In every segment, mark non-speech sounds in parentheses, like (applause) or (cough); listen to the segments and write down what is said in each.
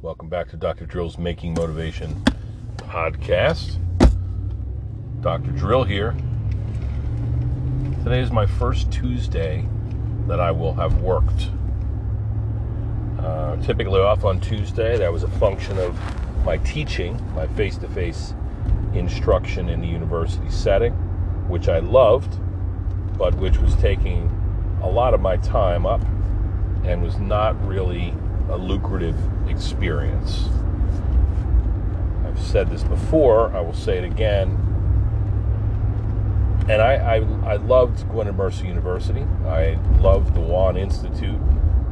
Welcome back to Dr. Drill's Making Motivation podcast. Dr. Drill here. Today is my first Tuesday that I will have worked. Uh, typically off on Tuesday. That was a function of my teaching, my face to face instruction in the university setting, which I loved, but which was taking a lot of my time up and was not really a lucrative experience. I've said this before, I will say it again. And I, I, I loved Gwynedd Mercy University. I loved the Won Institute,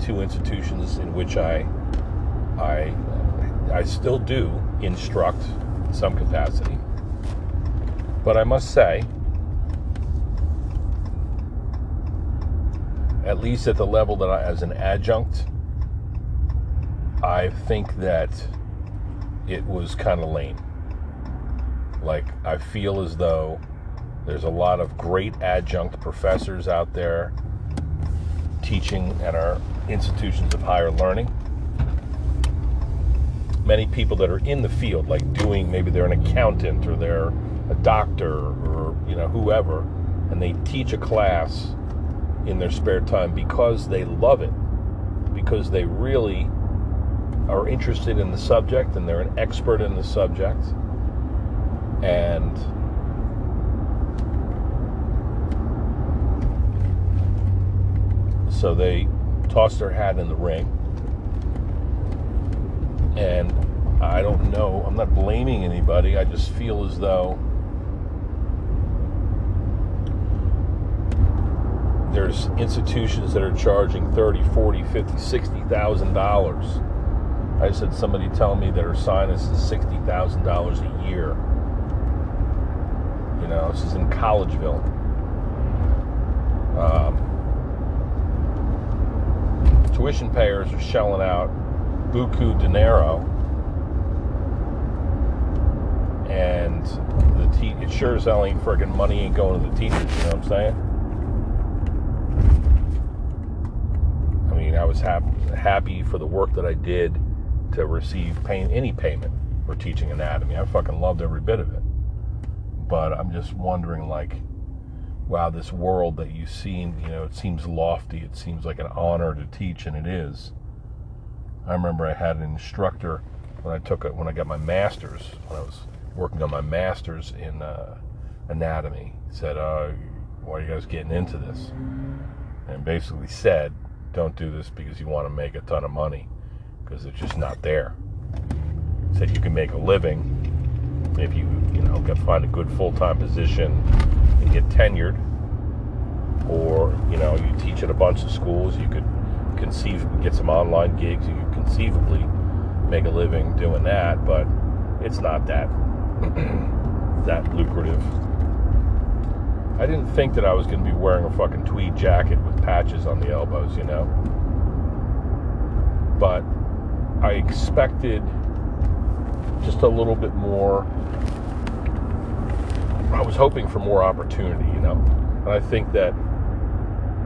two institutions in which I, I, I still do instruct in some capacity. But I must say, at least at the level that I, as an adjunct, I think that it was kind of lame. Like, I feel as though there's a lot of great adjunct professors out there teaching at our institutions of higher learning. Many people that are in the field, like doing, maybe they're an accountant or they're a doctor or, you know, whoever, and they teach a class in their spare time because they love it, because they really are interested in the subject and they're an expert in the subject. And so they toss their hat in the ring. And I don't know, I'm not blaming anybody. I just feel as though there's institutions that are charging 30 40 50 60000 dollars i said somebody tell me that Ursinus is $60000 a year. You know this is in collegeville. Um, tuition payers are shelling out buku dinero and the te- it sure as hell ain't friggin' money ain't going to the teachers you know what i'm saying? I mean, I was happy for the work that I did to receive any payment for teaching anatomy. I fucking loved every bit of it. But I'm just wondering, like, wow, this world that you see, you know, it seems lofty. It seems like an honor to teach, and it is. I remember I had an instructor when I took it when I got my master's. When I was working on my master's in uh, anatomy, said, uh, "Why are you guys getting into this?" And basically said, don't do this because you want to make a ton of money because it's just not there. Said you can make a living if you you know get find a good full time position and get tenured, or you know you teach at a bunch of schools. You could conceive get some online gigs. You could conceivably make a living doing that, but it's not that (clears throat) that lucrative. I didn't think that I was going to be wearing a fucking tweed jacket with patches on the elbows, you know. But I expected just a little bit more. I was hoping for more opportunity, you know. And I think that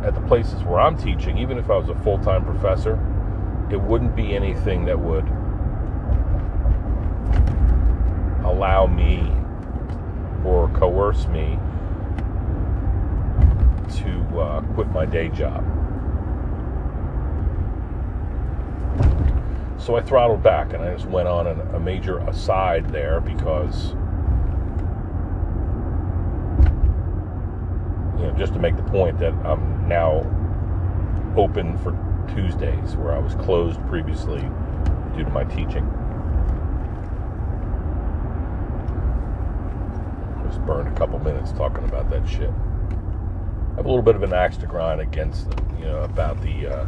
at the places where I'm teaching, even if I was a full time professor, it wouldn't be anything that would allow me or coerce me to uh, quit my day job. So I throttled back and I just went on an, a major aside there because, you know, just to make the point that I'm now open for Tuesdays where I was closed previously due to my teaching. Just burned a couple minutes talking about that shit. I have a little bit of an axe to grind against, you know, about the uh,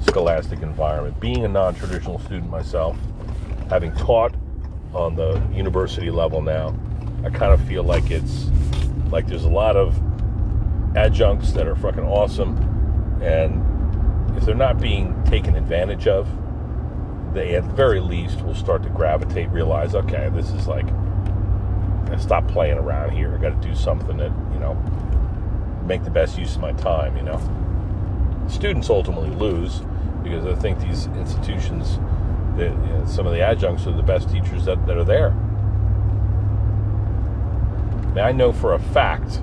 scholastic environment. Being a non-traditional student myself, having taught on the university level now, I kind of feel like it's like there's a lot of adjuncts that are fucking awesome, and if they're not being taken advantage of, they at the very least will start to gravitate, realize, okay, this is like, I stop playing around here. I got to do something that you know make the best use of my time, you know. Students ultimately lose because I think these institutions you know, some of the adjuncts are the best teachers that, that are there. Now, I know for a fact,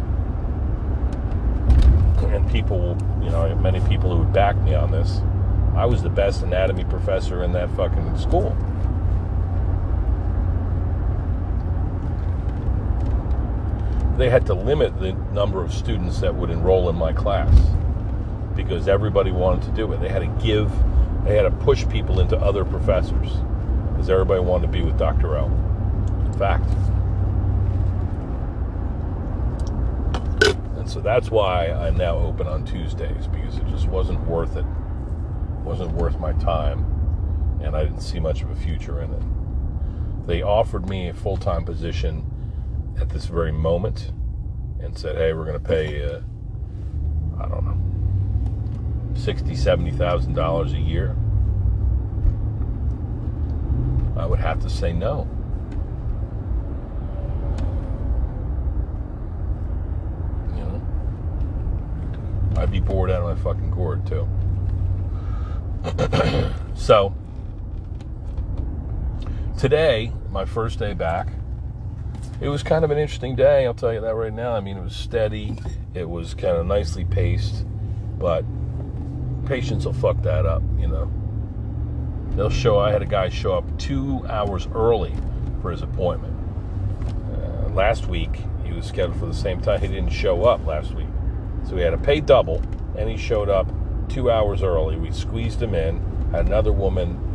and people, you know, many people who would back me on this, I was the best anatomy professor in that fucking school. They had to limit the number of students that would enroll in my class because everybody wanted to do it. They had to give, they had to push people into other professors because everybody wanted to be with Dr. O. In fact. And so that's why I'm now open on Tuesdays because it just wasn't worth it. it wasn't worth my time, and I didn't see much of a future in it. They offered me a full time position at this very moment and said, hey, we're going to pay, uh, I don't know, sixty, seventy thousand dollars a year. I would have to say no. You know, I'd be bored out of my fucking cord too. (clears throat) so today, my first day back, it was kind of an interesting day. I'll tell you that right now. I mean, it was steady. It was kind of nicely paced, but patients will fuck that up. You know, they'll show. I had a guy show up two hours early for his appointment. Uh, last week he was scheduled for the same time. He didn't show up last week, so we had to pay double, and he showed up two hours early. We squeezed him in. Had another woman.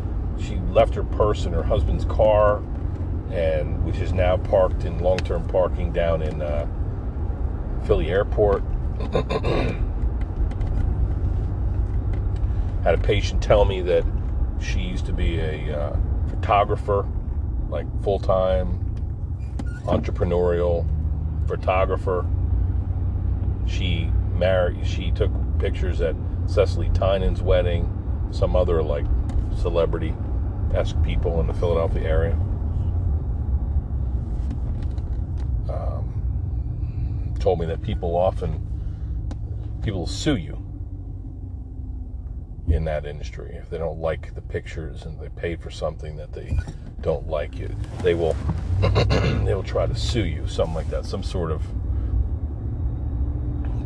She left her purse in her husband's car and which is now parked in long-term parking down in uh, Philly Airport. (clears throat) Had a patient tell me that she used to be a uh, photographer, like full-time entrepreneurial photographer. She married. She took pictures at Cecily Tynan's wedding, some other like celebrity-esque people in the Philadelphia area. told me that people often people sue you in that industry. If they don't like the pictures and they paid for something that they don't like you they will (clears throat) they will try to sue you something like that some sort of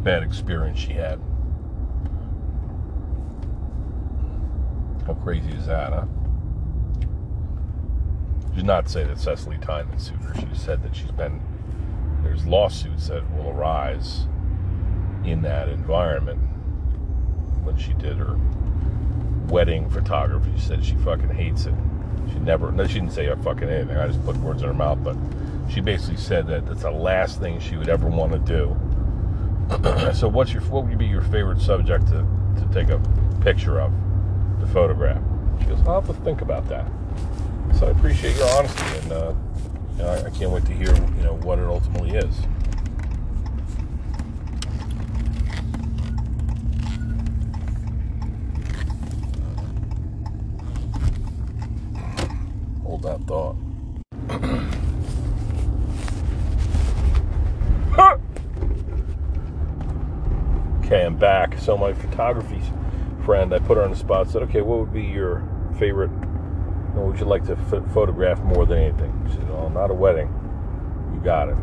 bad experience she had. How crazy is that huh? She did not say that Cecily Tynan sued her. She said that she's been there's lawsuits that will arise in that environment. When she did her wedding photography, she said she fucking hates it. She never, no, she didn't say fucking anything. I just put words in her mouth, but she basically said that that's the last thing she would ever want to do. (clears throat) so, what's your, what would be your favorite subject to, to take a picture of, to photograph? She goes, I'll have to think about that. So I appreciate your honesty and. Uh, I can't wait to hear you know what it ultimately is. Hold that thought. (coughs) okay, I'm back. So my photography friend, I put her on the spot. Said, "Okay, what would be your favorite what would you like to f- photograph more than anything? She said, Oh, not a wedding. You got it.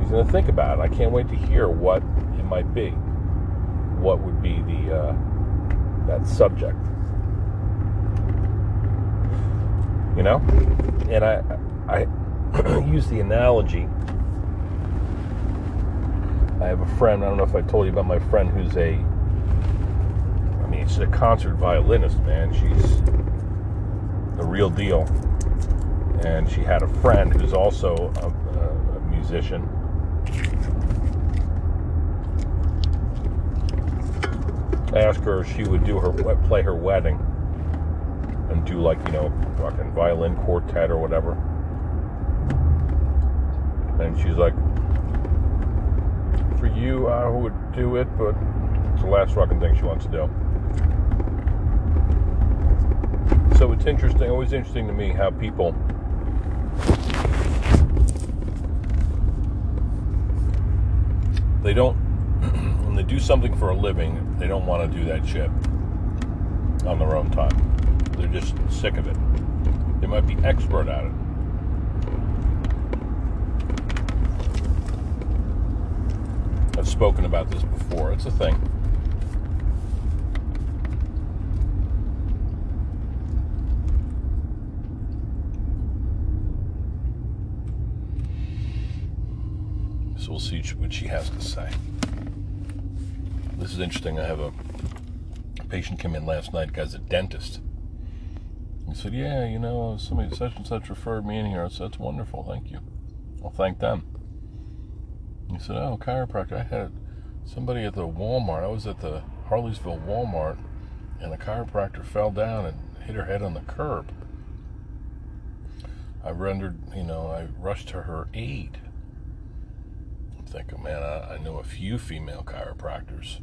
She's to think about it. I can't wait to hear what it might be. What would be the uh, that subject? You know, and I I (clears throat) use the analogy. I have a friend. I don't know if I told you about my friend who's a. I mean, she's a concert violinist, man. She's the real deal. And she had a friend who's also a, a musician. I asked her if she would do her play her wedding do like you know fucking violin quartet or whatever. And she's like, for you, I would do it, but it's the last fucking thing she wants to do. So it's interesting, always interesting to me how people they don't (clears throat) when they do something for a living, they don't want to do that shit. on their own time. They're just sick of it. They might be expert at it. I've spoken about this before. It's a thing. So we'll see what she has to say. This is interesting. I have a patient come in last night. Guy's a dentist. He said, "Yeah, you know, somebody such and such referred me in here. I said, that's wonderful. Thank you. I'll thank them." He said, "Oh, chiropractor. I had somebody at the Walmart. I was at the Harleysville Walmart, and a chiropractor fell down and hit her head on the curb. I rendered, you know, I rushed to her aid. I'm thinking, man, I, I know a few female chiropractors.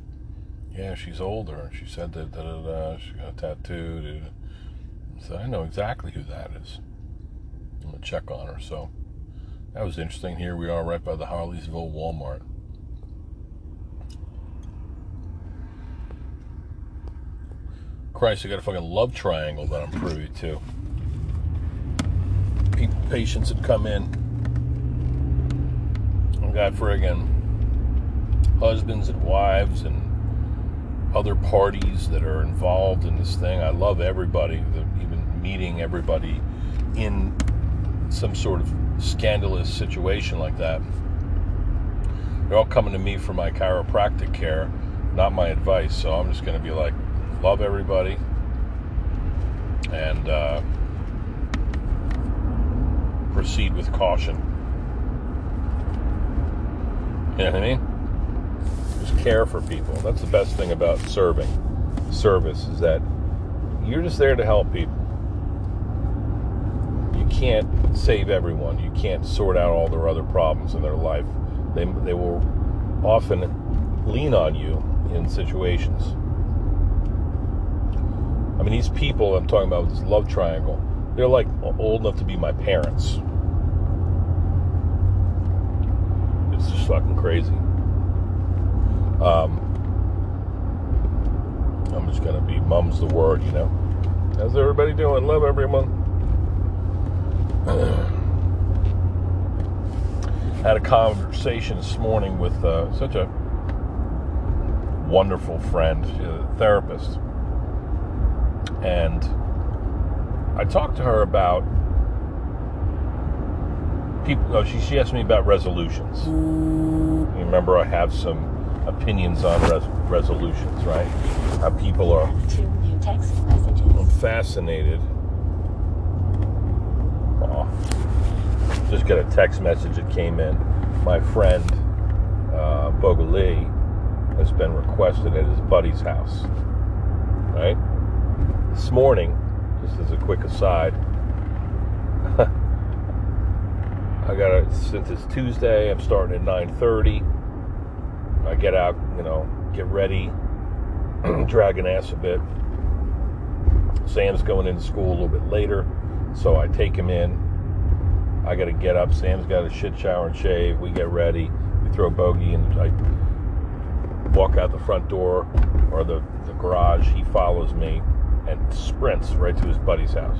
Yeah, she's older, and she said that she got tattooed. So I know exactly who that is. I'm gonna check on her. So that was interesting. Here we are, right by the Harleysville Walmart. Christ, I got a fucking love triangle that I'm privy to. Patients that come in. I got friggin' husbands and wives and other parties that are involved in this thing. I love everybody, meeting everybody in some sort of scandalous situation like that. They're all coming to me for my chiropractic care, not my advice. So I'm just going to be like, love everybody, and uh, proceed with caution. You know what I mean? Just care for people. That's the best thing about serving, service, is that you're just there to help people. Can't save everyone. You can't sort out all their other problems in their life. They, they will often lean on you in situations. I mean, these people I'm talking about, this love triangle, they're like old enough to be my parents. It's just fucking crazy. Um, I'm just gonna be mum's the word, you know. How's everybody doing? Love everyone. I had a conversation this morning with uh, such a wonderful friend, a therapist and I talked to her about people. Oh, she, she asked me about resolutions. You remember, I have some opinions on res, resolutions, right? How people are. Two new text messages. I'm fascinated. Oh, just got a text message that came in. My friend uh, has been requested at his buddy's house, right? this morning, just as a quick aside, (laughs) I got to since it's Tuesday, I'm starting at 9:30. I get out, you know, get ready, (clears throat) drag an ass a bit. Sam's going into school a little bit later, so I take him in. I got to get up. Sam's got a shit shower and shave. We get ready. We throw a bogey and I walk out the front door or the, the garage. He follows me and sprints right to his buddy's house.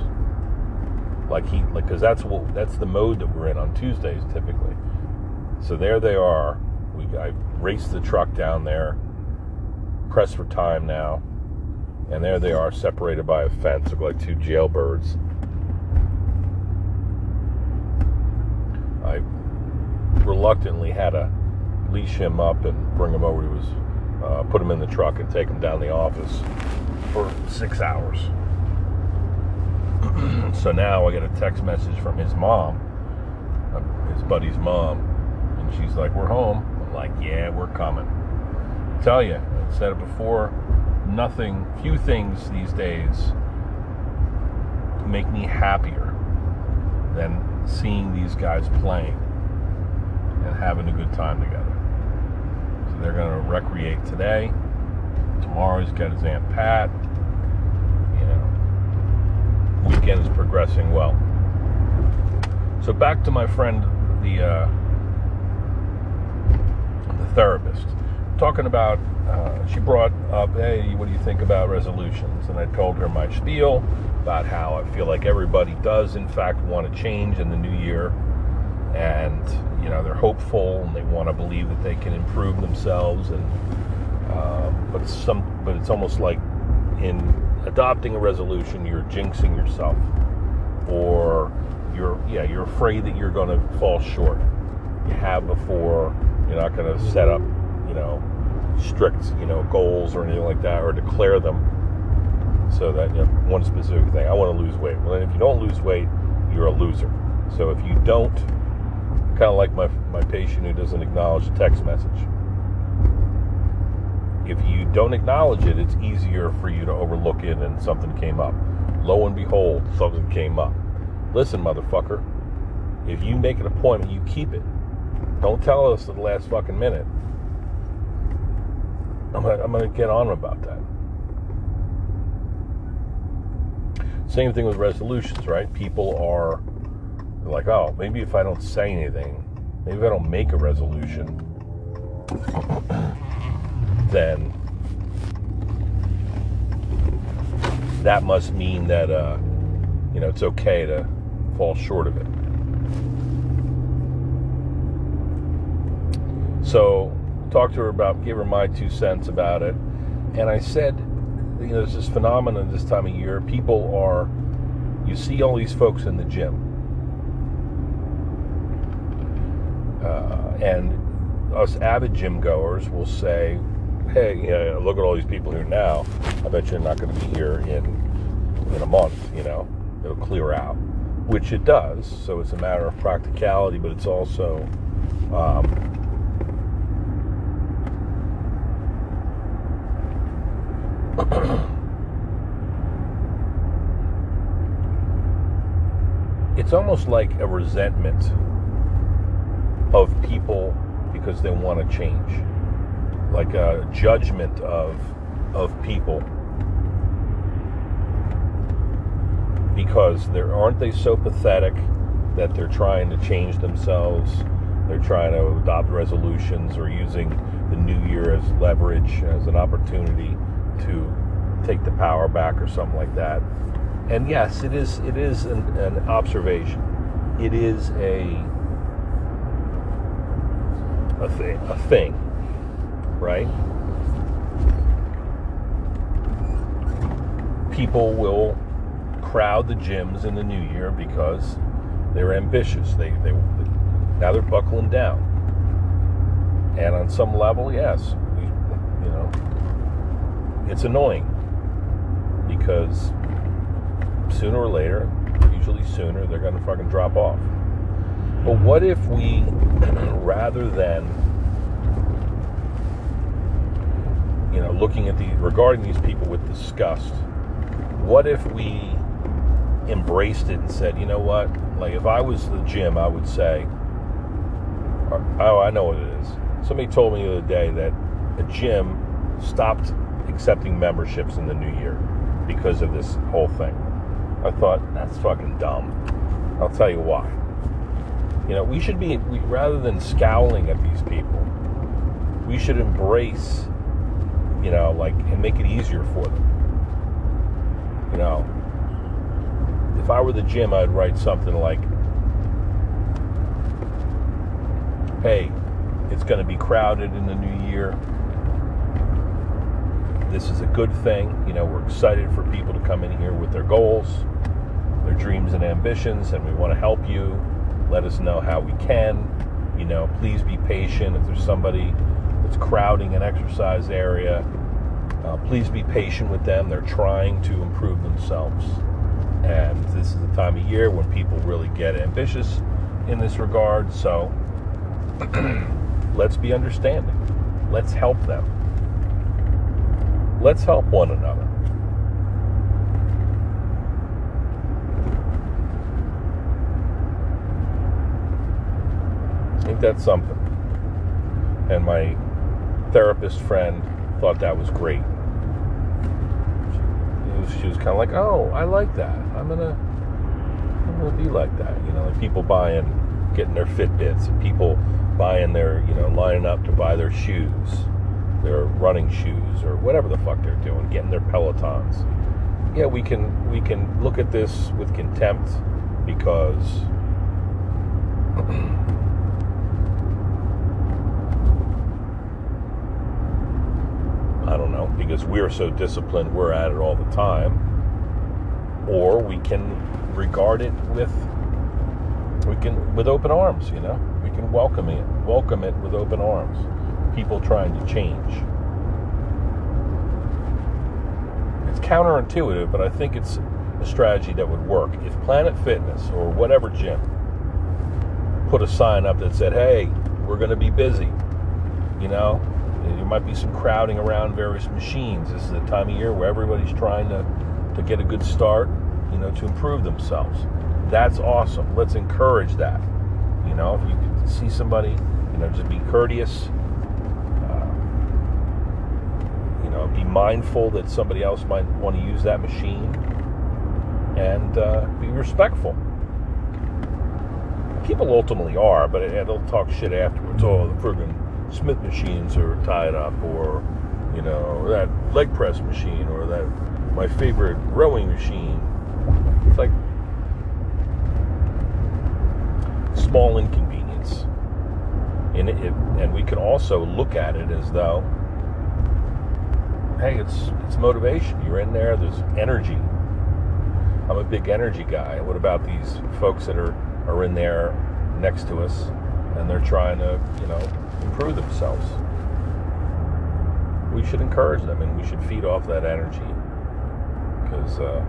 Like he, like, because that's what that's the mode that we're in on Tuesdays typically. So there they are. We I race the truck down there, press for time now, and there they are, separated by a fence, look like two jailbirds. I reluctantly had to leash him up and bring him over. He was uh, put him in the truck and take him down the office for six hours. (clears throat) so now I get a text message from his mom, uh, his buddy's mom, and she's like, "We're home." I'm like, "Yeah, we're coming." I tell you, I said it before. Nothing, few things these days make me happier than seeing these guys playing and having a good time together. So they're going to recreate today. Tomorrow he's got his Aunt Pat. You know, weekend is progressing well. So back to my friend, the uh, the therapist, talking about. Uh, she brought up, hey, what do you think about resolutions? And I told her my spiel about how I feel like everybody does, in fact, want to change in the new year. And, you know, they're hopeful and they want to believe that they can improve themselves. And, um, but it's some, but it's almost like in adopting a resolution, you're jinxing yourself or you're, yeah, you're afraid that you're going to fall short. You have before, you're not going to set up, you know, strict, you know, goals or anything like that, or declare them so that you know one specific thing. I want to lose weight. Well, if you don't lose weight, you're a loser. So if you don't, kind of like my my patient who doesn't acknowledge a text message. If you don't acknowledge it, it's easier for you to overlook it and something came up. Lo and behold, something came up. Listen, motherfucker, if you make an appointment, you keep it. Don't tell us at the last fucking minute. I'm gonna, I'm gonna get on about that. Same thing with resolutions, right? People are like, oh, maybe if I don't say anything, maybe if I don't make a resolution, then that must mean that uh, you know it's okay to fall short of it. So talked to her about, gave her my two cents about it, and I said, you know, there's this phenomenon this time of year. People are, you see all these folks in the gym, uh, and us avid gym goers will say, "Hey, you know, look at all these people here now. I bet you're not going to be here in in a month. You know, it'll clear out." Which it does. So it's a matter of practicality, but it's also um, (clears throat) it's almost like a resentment of people because they want to change like a judgment of of people because there aren't they so pathetic that they're trying to change themselves they're trying to adopt resolutions or using the new year as leverage as an opportunity to take the power back or something like that. And yes, it is it is an, an observation. It is a a thing, a thing, right? People will crowd the gyms in the new year because they're ambitious. They they now they're buckling down. And on some level, yes, we, you know, it's annoying because sooner or later, usually sooner, they're going to fucking drop off. But what if we, rather than, you know, looking at the, regarding these people with disgust, what if we embraced it and said, you know what, like if I was the gym, I would say, uh, oh, I know what it is. Somebody told me the other day that a gym stopped accepting memberships in the new year because of this whole thing. I thought that's fucking dumb. I'll tell you why. You know, we should be we, rather than scowling at these people, we should embrace, you know, like and make it easier for them. You know, if I were the gym, I'd write something like, "Hey, it's going to be crowded in the new year this is a good thing. You know, we're excited for people to come in here with their goals, their dreams and ambitions, and we want to help you. Let us know how we can. You know, please be patient. If there's somebody that's crowding an exercise area, uh, please be patient with them. They're trying to improve themselves. And this is the time of year when people really get ambitious in this regard. So (clears throat) let's be understanding. Let's help them Let's help one another. That's something. And my therapist friend thought that was great. She was, she was kind of like, "Oh, I like that. I'm gonna, I'm gonna be like that." You know, like people buying, getting their Fitbits, and people buying their, you know, lining up to buy their shoes their running shoes or whatever the fuck they're doing, getting their pelotons. Yeah, we can we can look at this with contempt because (clears throat) Because we're so disciplined, we're at it all the time. Or we can regard it with we can with open arms, you know. We can welcome it, welcome it with open arms. People trying to change. It's counterintuitive, but I think it's a strategy that would work. If Planet Fitness or whatever gym put a sign up that said, "Hey, we're going to be busy," you know, there might be some crowding around various machines. This is the time of year where everybody's trying to, to get a good start, you know, to improve themselves. That's awesome. Let's encourage that. You know, if you see somebody, you know, just be courteous. Uh, you know, be mindful that somebody else might want to use that machine, and uh, be respectful. People ultimately are, but they'll talk shit afterwards. Oh, the friggin' Smith machines are tied up, or you know that leg press machine, or that my favorite rowing machine. It's like small inconvenience, and it, and we can also look at it as though, hey, it's it's motivation. You're in there. There's energy. I'm a big energy guy. What about these folks that are are in there next to us, and they're trying to, you know, improve themselves. We should encourage them and we should feed off that energy because uh,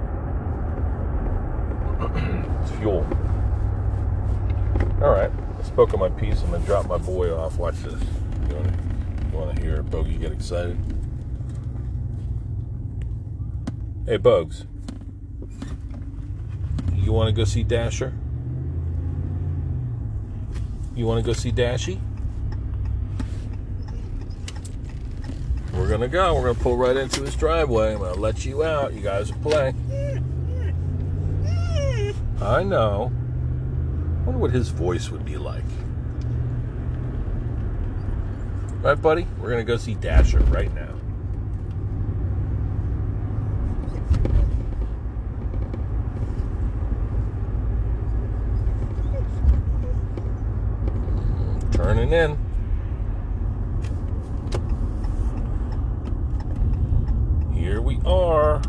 (clears throat) it's fuel. All right, I spoke of my piece. I'm gonna drop my boy off. Watch this. You want to, you want to hear Bogey get excited? Hey, Bugs. You want to go see Dasher? You want to go see Dashy? We're gonna go. We're gonna pull right into his driveway. I'm gonna let you out. You guys will play. I know. I wonder what his voice would be like. Right, buddy? We're gonna go see Dasher right now. Turning in. Here we are.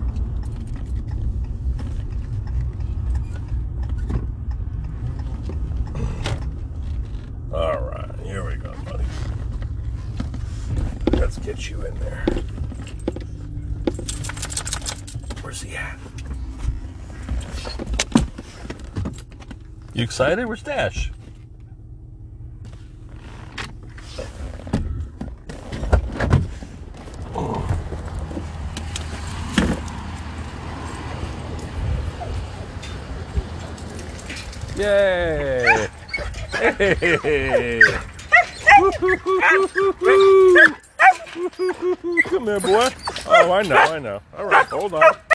All right, here we go, buddy. Let's get you in there. Where's he at? You excited? Where's Dash? Yay! (laughs) (laughs) Hey! (laughs) (laughs) Come here, boy. Oh, I know, I know. All right, hold on.